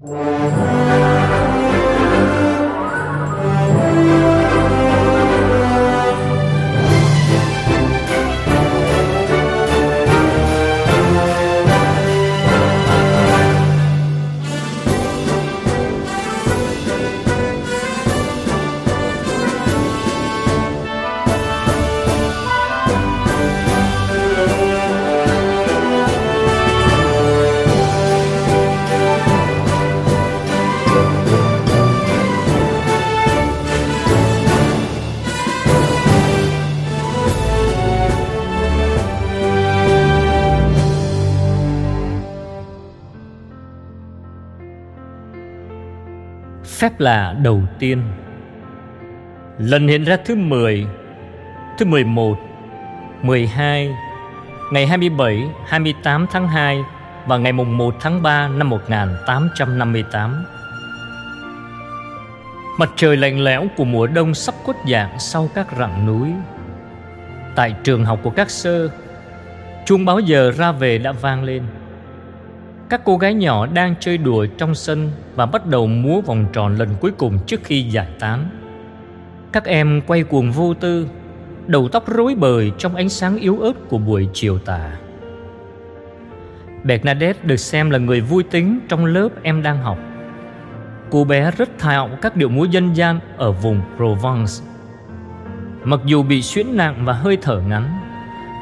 Música Phép lạ đầu tiên. Lần hiện ra thứ 10 Thứ 11 12 Ngày 27, 28 tháng 2 Và ngày mùng 1 tháng 3 năm 1858 Mặt trời lạnh lẽo của mùa đông sắp khuất dạng sau các rặng núi. Tại trường học của các sơ Chuông báo giờ ra về đã vang lên các cô gái nhỏ đang chơi đùa trong sân và bắt đầu múa vòng tròn lần cuối cùng trước khi giải tán. Các em quay cuồng vô tư, đầu tóc rối bời trong ánh sáng yếu ớt của buổi chiều tà. Bernadette được xem là người vui tính trong lớp em đang học. Cô bé rất thạo các điệu múa dân gian ở vùng Provence. Mặc dù bị xuyễn nặng và hơi thở ngắn,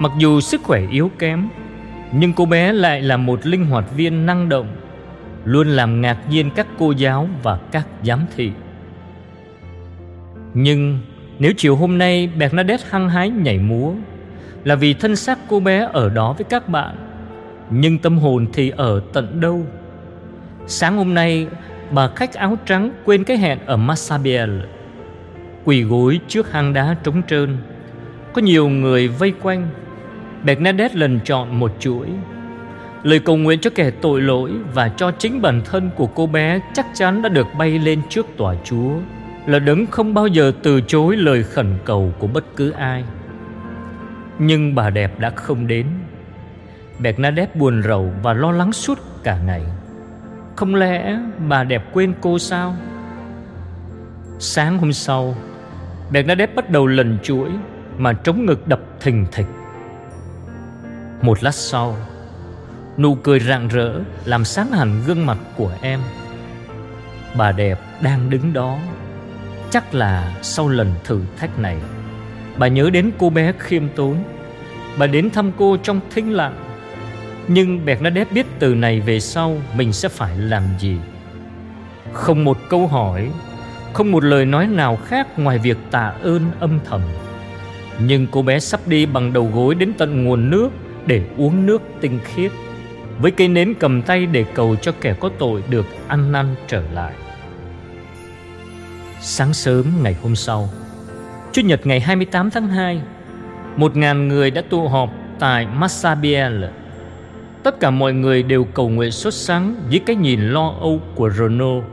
mặc dù sức khỏe yếu kém, nhưng cô bé lại là một linh hoạt viên năng động, Luôn làm ngạc nhiên các cô giáo và các giám thị. Nhưng nếu chiều hôm nay Bernadette hăng hái nhảy múa Là vì thân xác cô bé ở đó với các bạn, Nhưng tâm hồn thì ở tận đâu? Sáng hôm nay, bà khách áo trắng quên cái hẹn ở Massabielle, Quỳ gối trước hang đá trống trơn. Có nhiều người vây quanh Bernadette lần chọn một chuỗi. Lời cầu nguyện cho kẻ tội lỗi Và cho chính bản thân của cô bé Chắc chắn đã được bay lên trước tòa chúa, Là đấng không bao giờ từ chối lời khẩn cầu của bất cứ ai. Nhưng bà đẹp đã không đến. Bernadette buồn rầu và lo lắng suốt cả ngày. Không lẽ bà đẹp quên cô sao? Sáng hôm sau, Bernadette bắt đầu lần chuỗi Mà trống ngực đập thình thịch một lát sau, Nụ cười rạng rỡ Làm sáng hẳn gương mặt của em. Bà đẹp đang đứng đó. Chắc là sau lần thử thách này, Bà nhớ đến cô bé khiêm tốn. Bà đến thăm cô trong thinh lặng. Nhưng Bernadette biết từ này về sau Mình sẽ phải làm gì? Không một câu hỏi, Không một lời nói nào khác Ngoài việc tạ ơn âm thầm. Nhưng cô bé sắp đi bằng đầu gối đến tận nguồn nước để uống nước tinh khiết với cây nến cầm tay để cầu cho kẻ có tội được ăn năn trở lại. Sáng sớm ngày hôm sau, Chủ nhật ngày 28 tháng 2, một ngàn người đã tụ họp tại Massabielle. Tất cả mọi người đều cầu nguyện sốt sáng dưới cái nhìn lo âu của Renault,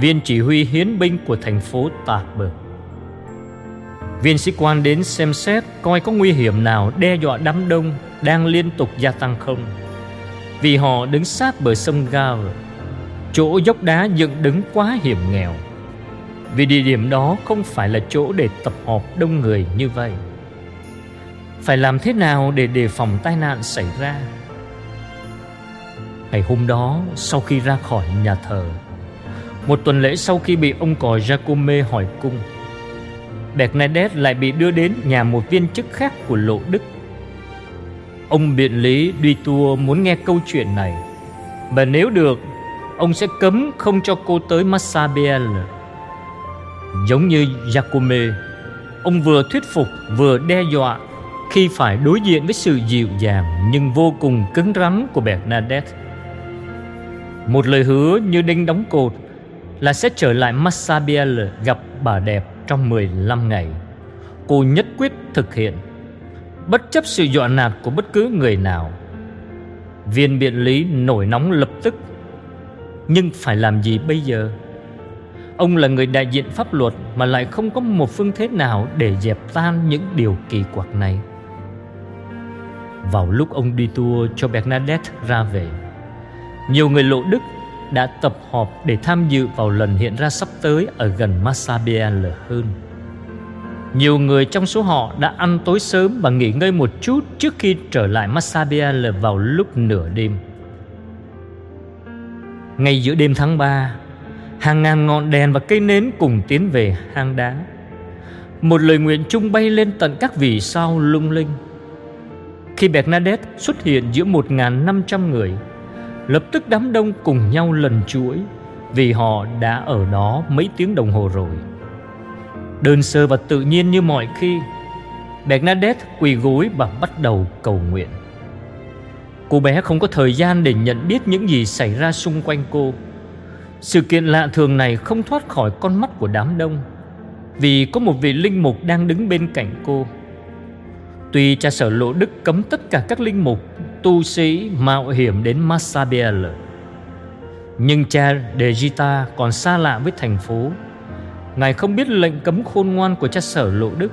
viên chỉ huy hiến binh của thành phố Tarbes. Viên sĩ quan đến xem xét coi có nguy hiểm nào đe dọa đám đông đang liên tục gia tăng không. Vì họ đứng sát bờ sông Gao, Chỗ dốc đá dựng đứng quá hiểm nghèo. Vì địa điểm đó không phải là chỗ để tập họp đông người như vậy. Phải làm thế nào để đề phòng tai nạn xảy ra? Ngày hôm đó sau khi ra khỏi nhà thờ Một tuần lễ sau khi bị ông cò Giacome hỏi cung Bernadette lại bị đưa đến nhà một viên chức khác của Lộ Đức. Ông biện lý Duy Tour muốn nghe câu chuyện này. Và nếu được, Ông sẽ cấm không cho cô tới Massabielle. Giống như Giacome Ông vừa thuyết phục vừa đe dọa Khi phải đối diện với sự dịu dàng Nhưng vô cùng cứng rắn của Bernadette. Một lời hứa như đinh đóng cột Là sẽ trở lại Massabielle gặp bà đẹp trong 15 ngày. Cô nhất quyết thực hiện. Bất chấp sự dọa nạt của bất cứ người nào. Viên biện lý nổi nóng lập tức. Nhưng phải làm gì bây giờ? Ông là người đại diện pháp luật Mà lại không có một phương thế nào Để dẹp tan những điều kỳ quặc này. Vào lúc ông đi tour cho Bernadette ra về, Nhiều người lộ đức đã tập họp để tham dự vào lần hiện ra sắp tới ở gần Massabielle hơn. Nhiều người trong số họ đã ăn tối sớm và nghỉ ngơi một chút trước khi trở lại Massabielle vào lúc nửa đêm. Ngay giữa đêm tháng 3, hàng ngàn ngọn đèn và cây nến cùng tiến về hang đá. Một lời nguyện chung bay lên tận các vì sao lung linh. Khi Bernadette xuất hiện giữa 1.500 người, lập tức đám đông cùng nhau lần chuỗi vì họ đã ở đó mấy tiếng đồng hồ rồi. Đơn sơ và tự nhiên như mọi khi, Bernadette quỳ gối và bắt đầu cầu nguyện. Cô bé không có thời gian để nhận biết những gì xảy ra xung quanh cô. Sự kiện lạ thường này không thoát khỏi con mắt của đám đông vì có một vị linh mục đang đứng bên cạnh cô. Tuy cha sở lộ đức cấm tất cả các linh mục, tu sĩ mạo hiểm đến Massabielle, nhưng cha De Gita còn xa lạ với thành phố. Ngài không biết lệnh cấm khôn ngoan của cha sở lộ đức.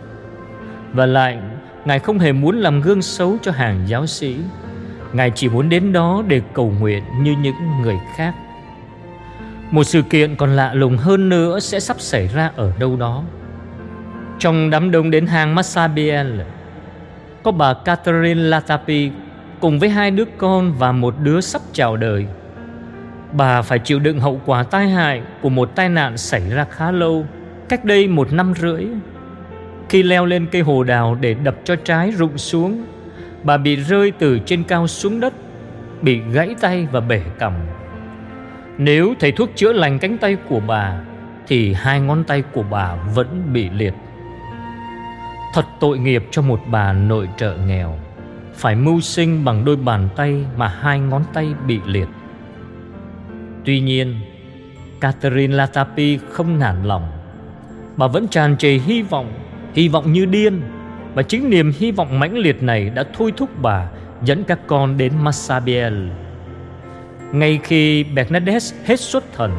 Và lại Ngài không hề muốn làm gương xấu cho hàng giáo sĩ. Ngài chỉ muốn đến đó để cầu nguyện như những người khác. Một sự kiện còn lạ lùng hơn nữa sẽ sắp xảy ra ở đâu đó. Trong đám đông đến hang Massabiel, Có bà Catherine Latapi cùng với hai đứa con và một đứa sắp chào đời. Bà phải chịu đựng hậu quả tai hại của một tai nạn xảy ra khá lâu, Cách đây một năm rưỡi. Khi leo lên cây hồ đào để đập cho trái rụng xuống, Bà bị rơi từ trên cao xuống đất, Bị gãy tay và bể cằm. Nếu thầy thuốc chữa lành cánh tay của bà, Thì hai ngón tay của bà vẫn bị liệt. Thật tội nghiệp cho một bà nội trợ nghèo. Phải mưu sinh bằng đôi bàn tay mà hai ngón tay bị liệt Tuy nhiên Catherine Latapi không nản lòng Bà vẫn tràn trề hy vọng Hy vọng như điên và chính niềm hy vọng mãnh liệt này đã thôi thúc bà dẫn các con đến Massabielle. Ngay khi Bernadette hết xuất thần,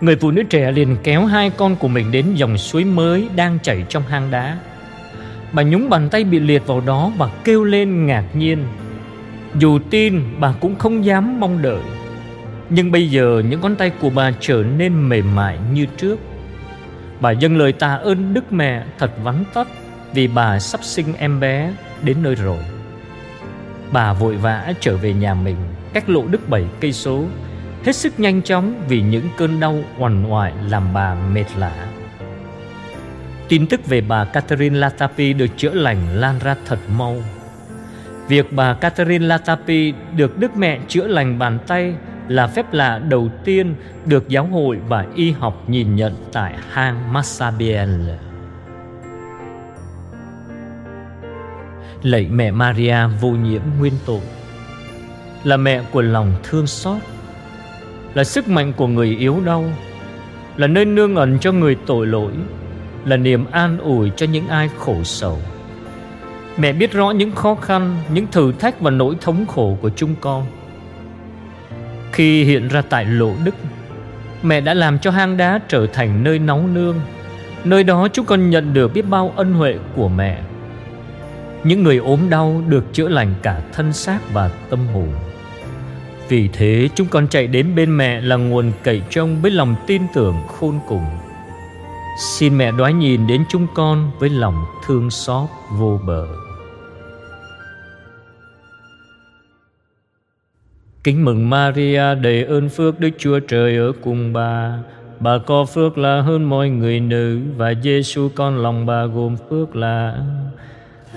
người phụ nữ trẻ liền kéo hai con của mình đến dòng suối mới đang chảy trong hang đá. Bà nhúng bàn tay bị liệt vào đó và kêu lên ngạc nhiên. Dù tin, bà cũng không dám mong đợi. Nhưng bây giờ những ngón tay của bà trở nên mềm mại như trước. Bà dâng lời tạ ơn Đức Mẹ thật vắn tắt vì bà sắp sinh em bé đến nơi rồi. Bà vội vã trở về nhà mình, cách lộ đức bảy cây số, hết sức nhanh chóng vì những cơn đau oằn oại làm bà mệt lạ. Tin tức về bà Catherine Latapi được chữa lành lan ra thật mau. Việc bà Catherine Latapi được Đức Mẹ chữa lành bàn tay là phép lạ đầu tiên được giáo hội và y học nhìn nhận tại hang Massabielle. Lạy mẹ Maria vô nhiễm nguyên tội, Là mẹ của lòng thương xót, Là sức mạnh của người yếu đau, Là nơi nương ẩn cho người tội lỗi là niềm an ủi cho những ai khổ sầu. Mẹ biết rõ những khó khăn, Những thử thách và nỗi thống khổ của chúng con. Khi hiện ra tại lộ đức, Mẹ đã làm cho hang đá trở thành nơi nóng nương, Nơi đó chúng con nhận được biết bao ân huệ của mẹ. Những người ốm đau được chữa lành cả thân xác và tâm hồn. Vì thế, chúng con chạy đến bên mẹ là nguồn cậy trông với lòng tin tưởng khôn cùng. Xin mẹ đoái nhìn đến chúng con với lòng thương xót vô bờ Kính mừng Maria, đầy ơn phước Đức Chúa Trời ở cùng bà Bà có phước là hơn mọi người nữ Và Giêsu con lòng bà gồm phước là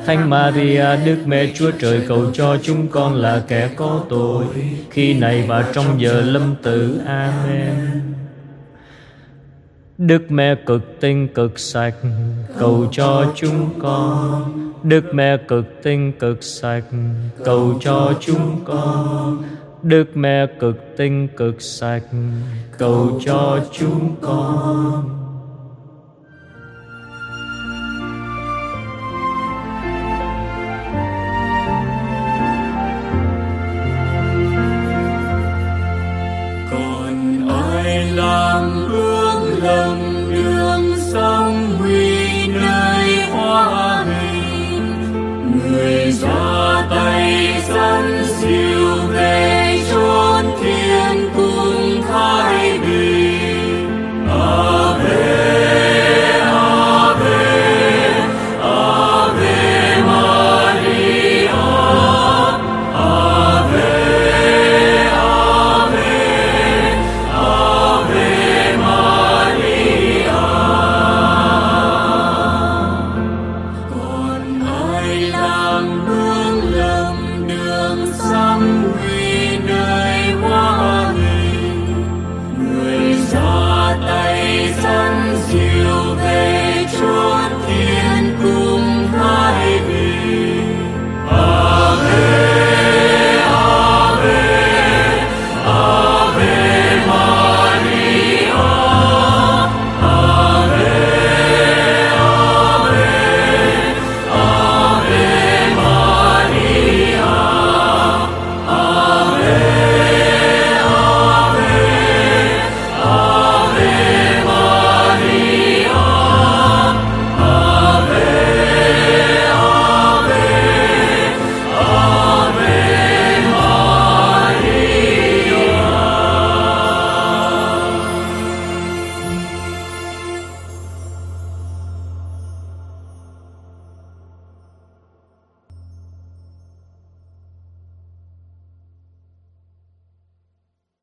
Thánh Maria, Đức Mẹ Chúa Trời cầu cho chúng con là kẻ có tội, khi này và trong giờ lâm tử. Amen. Đức Mẹ cực tinh cực sạch, cầu cho chúng con. Đức Mẹ cực tinh cực sạch, cầu cho chúng con. Đức Mẹ cực tinh cực sạch, cầu cho chúng con. làm ai làm